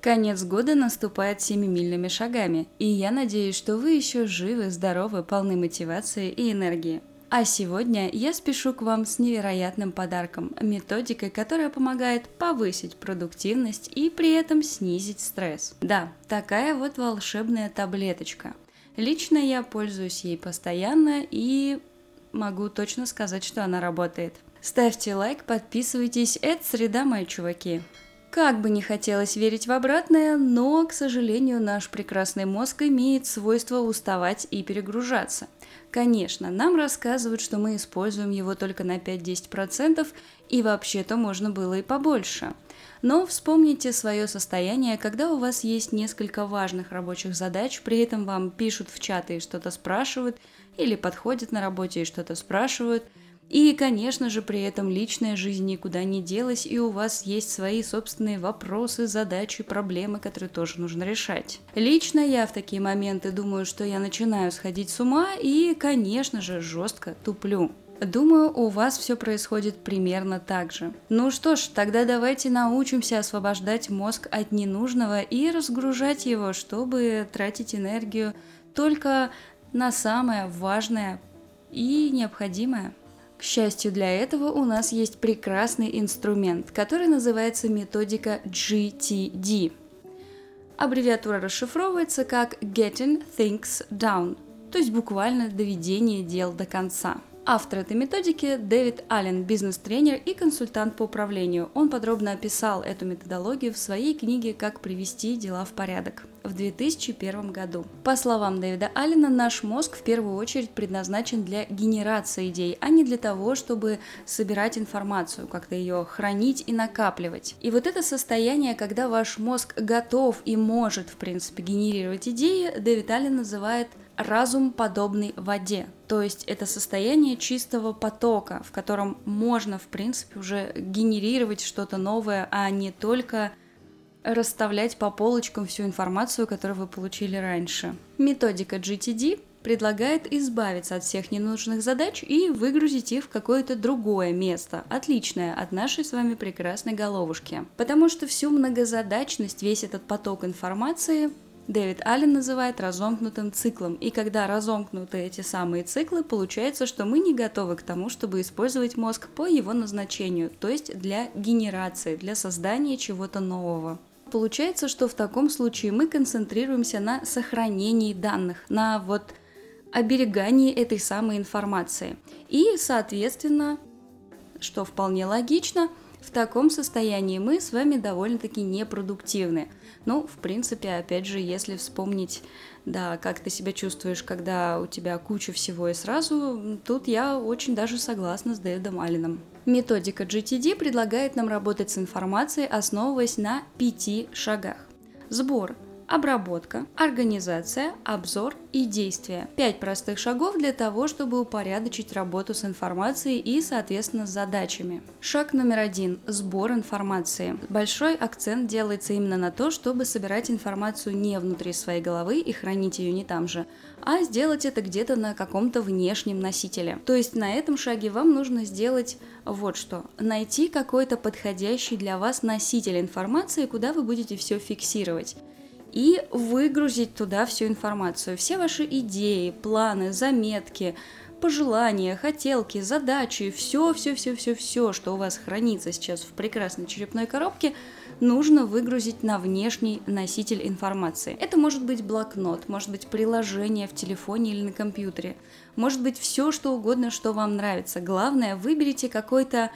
Конец года наступает семимильными шагами, и я надеюсь, что вы еще живы, здоровы, полны мотивации и энергии. А сегодня я спешу к вам с невероятным подарком – методикой, которая помогает повысить продуктивность и при этом снизить стресс. Да, такая вот волшебная таблеточка. Лично я пользуюсь ей постоянно и могу точно сказать, что она работает. Ставьте лайк, подписывайтесь, это среда, мои чуваки. Как бы не хотелось верить в обратное, но, к сожалению, наш прекрасный мозг имеет свойство уставать и перегружаться. Конечно, нам рассказывают, что мы используем его только на 5-10%, и вообще-то можно было и побольше. Но вспомните свое состояние, когда у вас есть несколько важных рабочих задач, при этом вам пишут в чаты и что-то спрашивают, или подходят на работе и что-то спрашивают – и, конечно же, при этом личная жизнь никуда не делась, и у вас есть свои собственные вопросы, задачи, проблемы, которые тоже нужно решать. Лично я в такие моменты думаю, что я начинаю сходить с ума и, конечно же, жестко туплю. Думаю, у вас все происходит примерно так же. Ну что ж, тогда давайте научимся освобождать мозг от ненужного и разгружать его, чтобы тратить энергию только на самое важное и необходимое. К счастью для этого у нас есть прекрасный инструмент, который называется методика GTD. Аббревиатура расшифровывается как Getting Things Down, то есть буквально доведение дел до конца. Автор этой методики Дэвид Аллен, бизнес-тренер и консультант по управлению. Он подробно описал эту методологию в своей книге «Как привести дела в порядок» в 2001 году. По словам Дэвида Аллена, наш мозг в первую очередь предназначен для генерации идей, а не для того, чтобы собирать информацию, как-то ее хранить и накапливать. И вот это состояние, когда ваш мозг готов и может, в принципе, генерировать идеи, Дэвид Аллен называет разум подобный воде. То есть это состояние чистого потока, в котором можно, в принципе, уже генерировать что-то новое, а не только расставлять по полочкам всю информацию, которую вы получили раньше. Методика GTD предлагает избавиться от всех ненужных задач и выгрузить их в какое-то другое место, отличное от нашей с вами прекрасной головушки. Потому что всю многозадачность, весь этот поток информации Дэвид Аллен называет разомкнутым циклом. И когда разомкнуты эти самые циклы, получается, что мы не готовы к тому, чтобы использовать мозг по его назначению, то есть для генерации, для создания чего-то нового. Получается, что в таком случае мы концентрируемся на сохранении данных, на вот оберегании этой самой информации. И, соответственно, что вполне логично, в таком состоянии мы с вами довольно-таки непродуктивны. Ну, в принципе, опять же, если вспомнить, да, как ты себя чувствуешь, когда у тебя куча всего и сразу, тут я очень даже согласна с Дэвидом Алленом. Методика GTD предлагает нам работать с информацией, основываясь на пяти шагах. Сбор – обработка, организация, обзор и действие. Пять простых шагов для того, чтобы упорядочить работу с информацией и, соответственно, с задачами. Шаг номер один – сбор информации. Большой акцент делается именно на то, чтобы собирать информацию не внутри своей головы и хранить ее не там же, а сделать это где-то на каком-то внешнем носителе. То есть на этом шаге вам нужно сделать вот что. Найти какой-то подходящий для вас носитель информации, куда вы будете все фиксировать и выгрузить туда всю информацию, все ваши идеи, планы, заметки, пожелания, хотелки, задачи, все, все, все, все, все, что у вас хранится сейчас в прекрасной черепной коробке, нужно выгрузить на внешний носитель информации. Это может быть блокнот, может быть приложение в телефоне или на компьютере, может быть все, что угодно, что вам нравится. Главное, выберите какой-то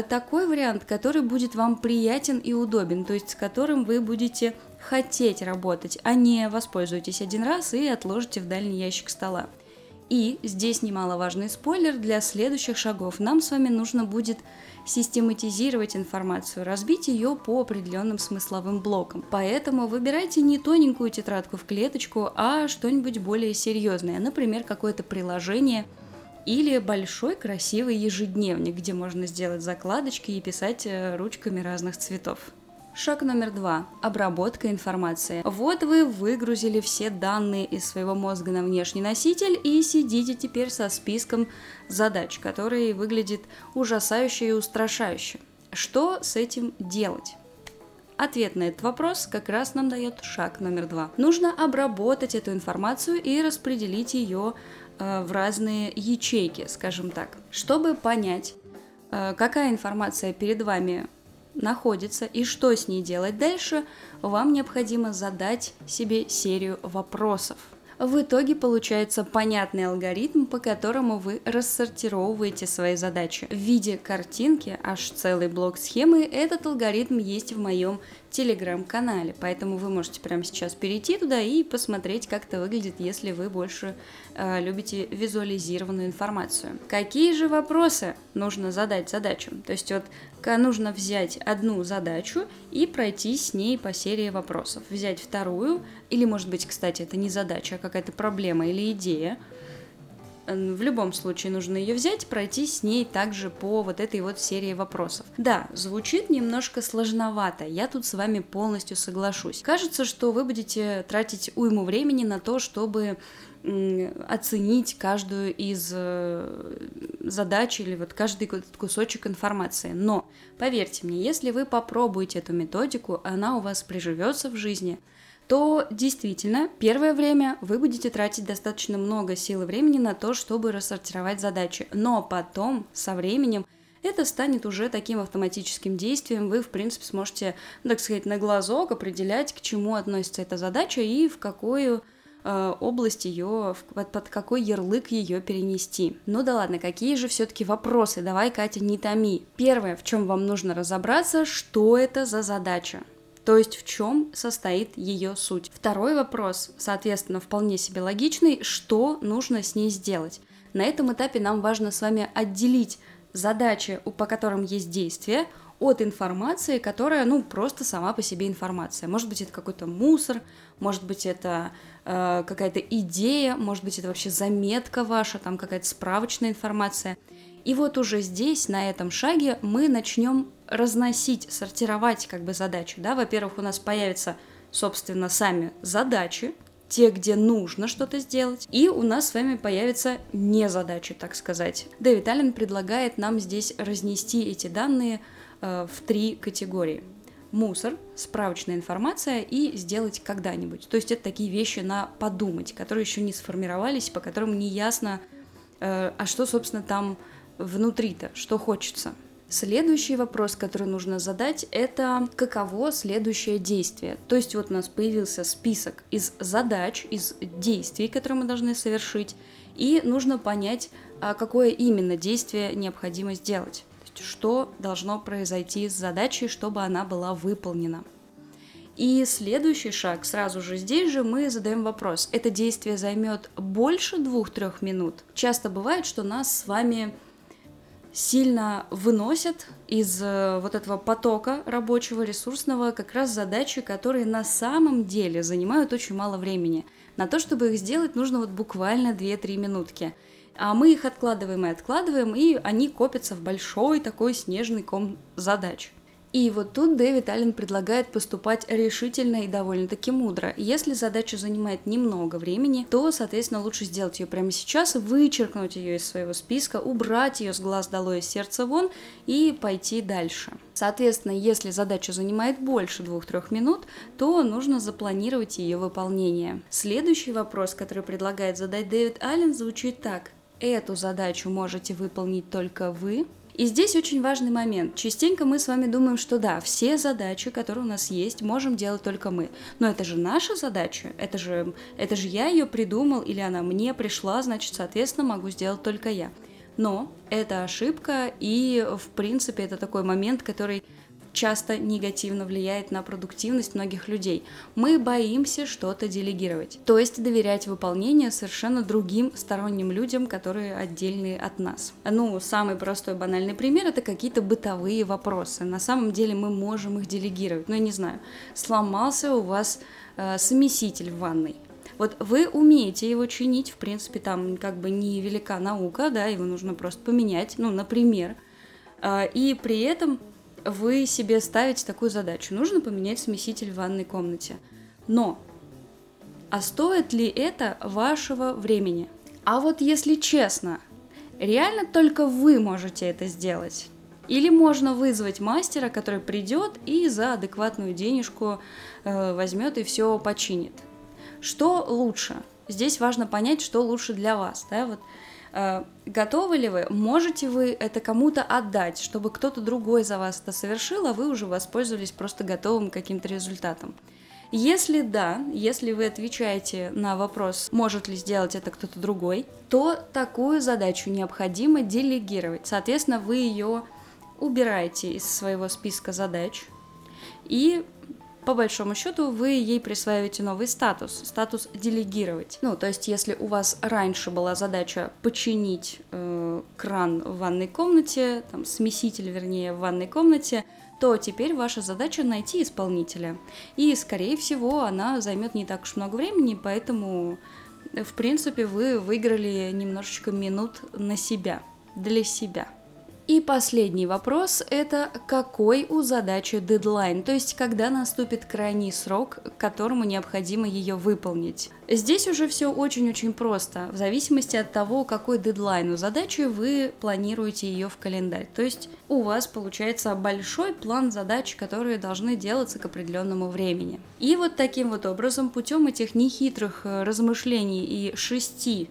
такой вариант, который будет вам приятен и удобен, то есть с которым вы будете хотеть работать, а не воспользуйтесь один раз и отложите в дальний ящик стола. И здесь немаловажный спойлер для следующих шагов. Нам с вами нужно будет систематизировать информацию, разбить ее по определенным смысловым блокам. Поэтому выбирайте не тоненькую тетрадку в клеточку, а что-нибудь более серьезное, например, какое-то приложение или большой красивый ежедневник, где можно сделать закладочки и писать э, ручками разных цветов. Шаг номер два. Обработка информации. Вот вы выгрузили все данные из своего мозга на внешний носитель и сидите теперь со списком задач, который выглядит ужасающе и устрашающе. Что с этим делать? Ответ на этот вопрос как раз нам дает шаг номер два. Нужно обработать эту информацию и распределить ее в разные ячейки, скажем так, чтобы понять, э, какая информация перед вами находится и что с ней делать дальше, вам необходимо задать себе серию вопросов. В итоге получается понятный алгоритм, по которому вы рассортировываете свои задачи. В виде картинки, аж целый блок схемы, этот алгоритм есть в моем телеграм-канале, поэтому вы можете прямо сейчас перейти туда и посмотреть, как это выглядит, если вы больше э, любите визуализированную информацию. Какие же вопросы нужно задать задачу? То есть вот нужно взять одну задачу и пройти с ней по серии вопросов. Взять вторую, или может быть, кстати, это не задача, а какая-то проблема или идея, в любом случае нужно ее взять, пройти с ней также по вот этой вот серии вопросов. Да, звучит немножко сложновато, я тут с вами полностью соглашусь. Кажется, что вы будете тратить уйму времени на то, чтобы оценить каждую из э, задач или вот каждый кусочек информации. Но поверьте мне, если вы попробуете эту методику, она у вас приживется в жизни – то действительно первое время вы будете тратить достаточно много сил и времени на то, чтобы рассортировать задачи. Но потом, со временем, это станет уже таким автоматическим действием. Вы, в принципе, сможете, так сказать, на глазок определять, к чему относится эта задача и в какую э, область ее, под какой ярлык ее перенести. Ну да ладно, какие же все-таки вопросы? Давай, Катя, не томи. Первое, в чем вам нужно разобраться, что это за задача. То есть в чем состоит ее суть. Второй вопрос, соответственно, вполне себе логичный, что нужно с ней сделать. На этом этапе нам важно с вами отделить задачи, по которым есть действие, от информации, которая, ну, просто сама по себе информация. Может быть, это какой-то мусор, может быть, это э, какая-то идея, может быть, это вообще заметка ваша, там какая-то справочная информация. И вот уже здесь, на этом шаге, мы начнем разносить, сортировать как бы задачу. Да? Во-первых, у нас появятся, собственно, сами задачи, те, где нужно что-то сделать, и у нас с вами появятся не задачи, так сказать. Дэвид Аллен предлагает нам здесь разнести эти данные э, в три категории. Мусор, справочная информация и сделать когда-нибудь. То есть это такие вещи на подумать, которые еще не сформировались, по которым не ясно, э, а что, собственно, там внутри-то, что хочется. Следующий вопрос, который нужно задать, это каково следующее действие. То есть вот у нас появился список из задач, из действий, которые мы должны совершить, и нужно понять, а какое именно действие необходимо сделать. То есть что должно произойти с задачей, чтобы она была выполнена. И следующий шаг, сразу же здесь же мы задаем вопрос, это действие займет больше двух-трех минут? Часто бывает, что нас с вами сильно выносят из э, вот этого потока рабочего, ресурсного, как раз задачи, которые на самом деле занимают очень мало времени. На то, чтобы их сделать, нужно вот буквально 2-3 минутки. А мы их откладываем и откладываем, и они копятся в большой такой снежный ком задач. И вот тут Дэвид Аллен предлагает поступать решительно и довольно-таки мудро. Если задача занимает немного времени, то, соответственно, лучше сделать ее прямо сейчас, вычеркнуть ее из своего списка, убрать ее с глаз долой из сердца вон и пойти дальше. Соответственно, если задача занимает больше 2-3 минут, то нужно запланировать ее выполнение. Следующий вопрос, который предлагает задать Дэвид Аллен, звучит так. Эту задачу можете выполнить только вы, и здесь очень важный момент. Частенько мы с вами думаем, что да, все задачи, которые у нас есть, можем делать только мы. Но это же наша задача, это же, это же я ее придумал или она мне пришла, значит, соответственно, могу сделать только я. Но это ошибка, и в принципе это такой момент, который часто негативно влияет на продуктивность многих людей. Мы боимся что-то делегировать, то есть доверять выполнение совершенно другим сторонним людям, которые отдельные от нас. Ну, самый простой банальный пример это какие-то бытовые вопросы. На самом деле мы можем их делегировать. Ну, я не знаю, сломался у вас э, смеситель в ванной. Вот вы умеете его чинить, в принципе, там как бы не велика наука, да, его нужно просто поменять, ну, например. Э, и при этом вы себе ставите такую задачу. Нужно поменять смеситель в ванной комнате. Но, а стоит ли это вашего времени? А вот если честно, реально только вы можете это сделать? Или можно вызвать мастера, который придет и за адекватную денежку э, возьмет и все починит. Что лучше? Здесь важно понять, что лучше для вас. Да? Вот, готовы ли вы? Можете вы это кому-то отдать, чтобы кто-то другой за вас это совершил, а вы уже воспользовались просто готовым каким-то результатом? Если да, если вы отвечаете на вопрос, может ли сделать это кто-то другой, то такую задачу необходимо делегировать. Соответственно, вы ее убираете из своего списка задач и по большому счету вы ей присваиваете новый статус, статус делегировать. Ну, то есть, если у вас раньше была задача починить э, кран в ванной комнате, там, смеситель, вернее, в ванной комнате, то теперь ваша задача найти исполнителя. И, скорее всего, она займет не так уж много времени, поэтому, в принципе, вы выиграли немножечко минут на себя, для себя. И последний вопрос – это какой у задачи дедлайн, то есть когда наступит крайний срок, к которому необходимо ее выполнить. Здесь уже все очень-очень просто, в зависимости от того, какой дедлайн у задачи вы планируете ее в календарь. То есть у вас получается большой план задач, которые должны делаться к определенному времени. И вот таким вот образом, путем этих нехитрых э, размышлений и шести,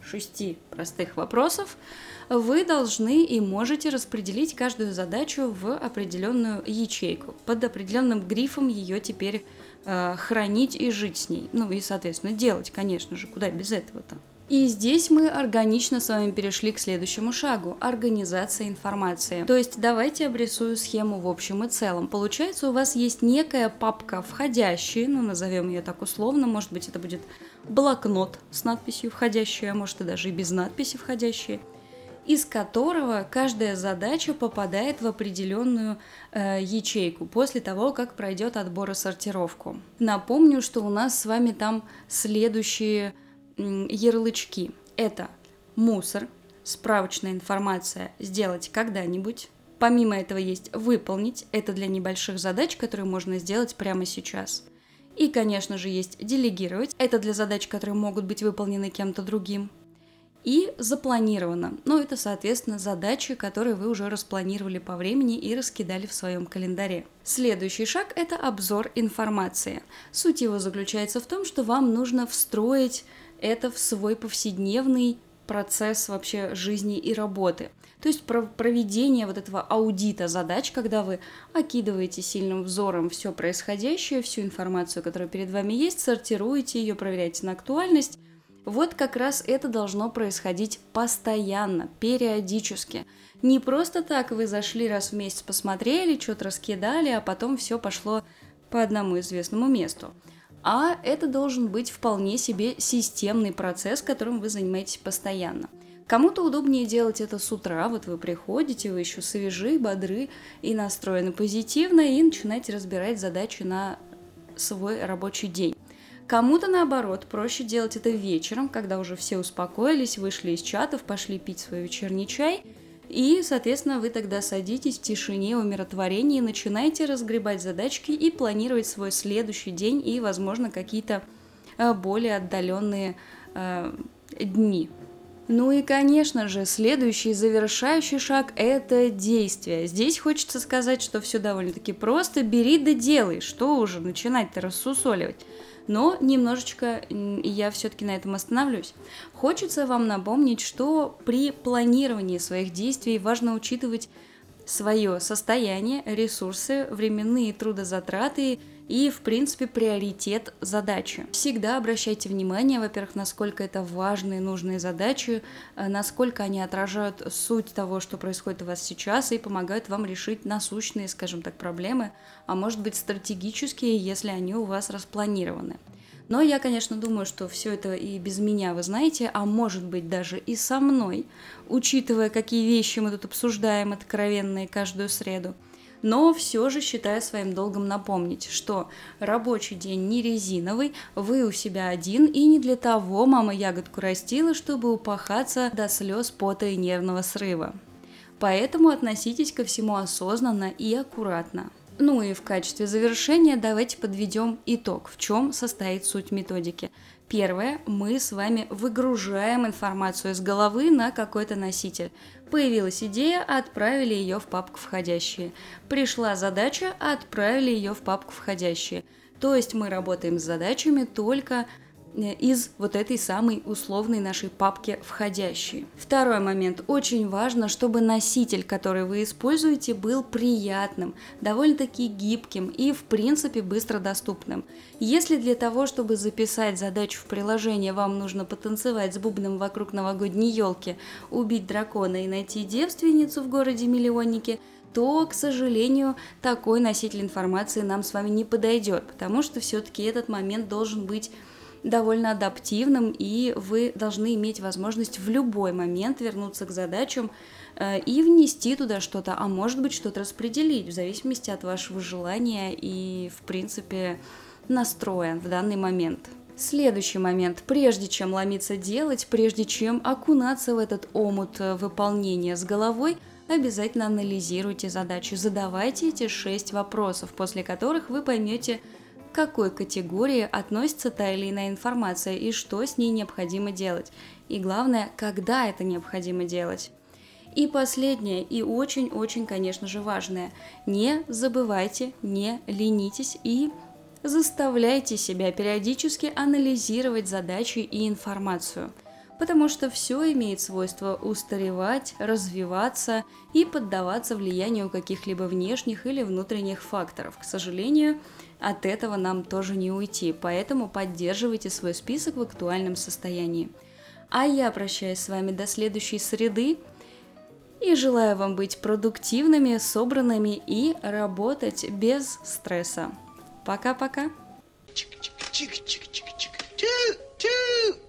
шести простых вопросов, вы должны и можете распределить каждую задачу в определенную ячейку. Под определенным грифом ее теперь э, хранить и жить с ней. Ну и, соответственно, делать, конечно же, куда без этого-то. И здесь мы органично с вами перешли к следующему шагу – организация информации. То есть давайте обрисую схему в общем и целом. Получается, у вас есть некая папка входящая, ну назовем ее так условно, может быть это будет блокнот с надписью входящая, а может и даже и без надписи входящая из которого каждая задача попадает в определенную э, ячейку после того, как пройдет отбор и сортировку. Напомню, что у нас с вами там следующие ярлычки. Это мусор, справочная информация сделать когда-нибудь. Помимо этого есть выполнить, это для небольших задач, которые можно сделать прямо сейчас. И, конечно же, есть делегировать, это для задач, которые могут быть выполнены кем-то другим и запланировано. Ну, это, соответственно, задачи, которые вы уже распланировали по времени и раскидали в своем календаре. Следующий шаг – это обзор информации. Суть его заключается в том, что вам нужно встроить это в свой повседневный процесс вообще жизни и работы. То есть проведение вот этого аудита задач, когда вы окидываете сильным взором все происходящее, всю информацию, которая перед вами есть, сортируете ее, проверяете на актуальность, вот как раз это должно происходить постоянно, периодически. Не просто так вы зашли раз в месяц, посмотрели, что-то раскидали, а потом все пошло по одному известному месту. А это должен быть вполне себе системный процесс, которым вы занимаетесь постоянно. Кому-то удобнее делать это с утра, вот вы приходите, вы еще свежи, бодры и настроены позитивно, и начинаете разбирать задачи на свой рабочий день. Кому-то наоборот, проще делать это вечером, когда уже все успокоились, вышли из чатов, пошли пить свой вечерний чай. И, соответственно, вы тогда садитесь в тишине, умиротворении, начинаете разгребать задачки и планировать свой следующий день и, возможно, какие-то э, более отдаленные э, дни. Ну и, конечно же, следующий завершающий шаг – это действие. Здесь хочется сказать, что все довольно-таки просто. Бери да делай, что уже начинать-то рассусоливать но немножечко я все-таки на этом остановлюсь. Хочется вам напомнить, что при планировании своих действий важно учитывать свое состояние, ресурсы, временные трудозатраты и, в принципе, приоритет задачи. Всегда обращайте внимание, во-первых, насколько это важные, нужные задачи, э, насколько они отражают суть того, что происходит у вас сейчас, и помогают вам решить насущные, скажем так, проблемы, а может быть стратегические, если они у вас распланированы. Но я, конечно, думаю, что все это и без меня вы знаете, а может быть даже и со мной, учитывая, какие вещи мы тут обсуждаем откровенные каждую среду но все же считаю своим долгом напомнить, что рабочий день не резиновый, вы у себя один, и не для того мама ягодку растила, чтобы упахаться до слез пота и нервного срыва. Поэтому относитесь ко всему осознанно и аккуратно. Ну и в качестве завершения давайте подведем итог, в чем состоит суть методики. Первое, мы с вами выгружаем информацию из головы на какой-то носитель. Появилась идея, отправили ее в папку входящие. Пришла задача, отправили ее в папку входящие. То есть мы работаем с задачами только из вот этой самой условной нашей папки входящие. Второй момент. Очень важно, чтобы носитель, который вы используете, был приятным, довольно-таки гибким и, в принципе, быстро доступным. Если для того, чтобы записать задачу в приложение, вам нужно потанцевать с бубном вокруг новогодней елки, убить дракона и найти девственницу в городе-миллионнике, то, к сожалению, такой носитель информации нам с вами не подойдет, потому что все-таки этот момент должен быть довольно адаптивным, и вы должны иметь возможность в любой момент вернуться к задачам э, и внести туда что-то, а может быть что-то распределить в зависимости от вашего желания и, в принципе, настроя в данный момент. Следующий момент. Прежде чем ломиться делать, прежде чем окунаться в этот омут э, выполнения с головой, обязательно анализируйте задачу, задавайте эти шесть вопросов, после которых вы поймете, к какой категории относится та или иная информация и что с ней необходимо делать. И главное, когда это необходимо делать. И последнее, и очень-очень, конечно же, важное. Не забывайте, не ленитесь и заставляйте себя периодически анализировать задачи и информацию. Потому что все имеет свойство устаревать, развиваться и поддаваться влиянию каких-либо внешних или внутренних факторов. К сожалению, от этого нам тоже не уйти, поэтому поддерживайте свой список в актуальном состоянии. А я прощаюсь с вами до следующей среды и желаю вам быть продуктивными, собранными и работать без стресса. Пока-пока. Чик-чик-чик-чик-чик-чик.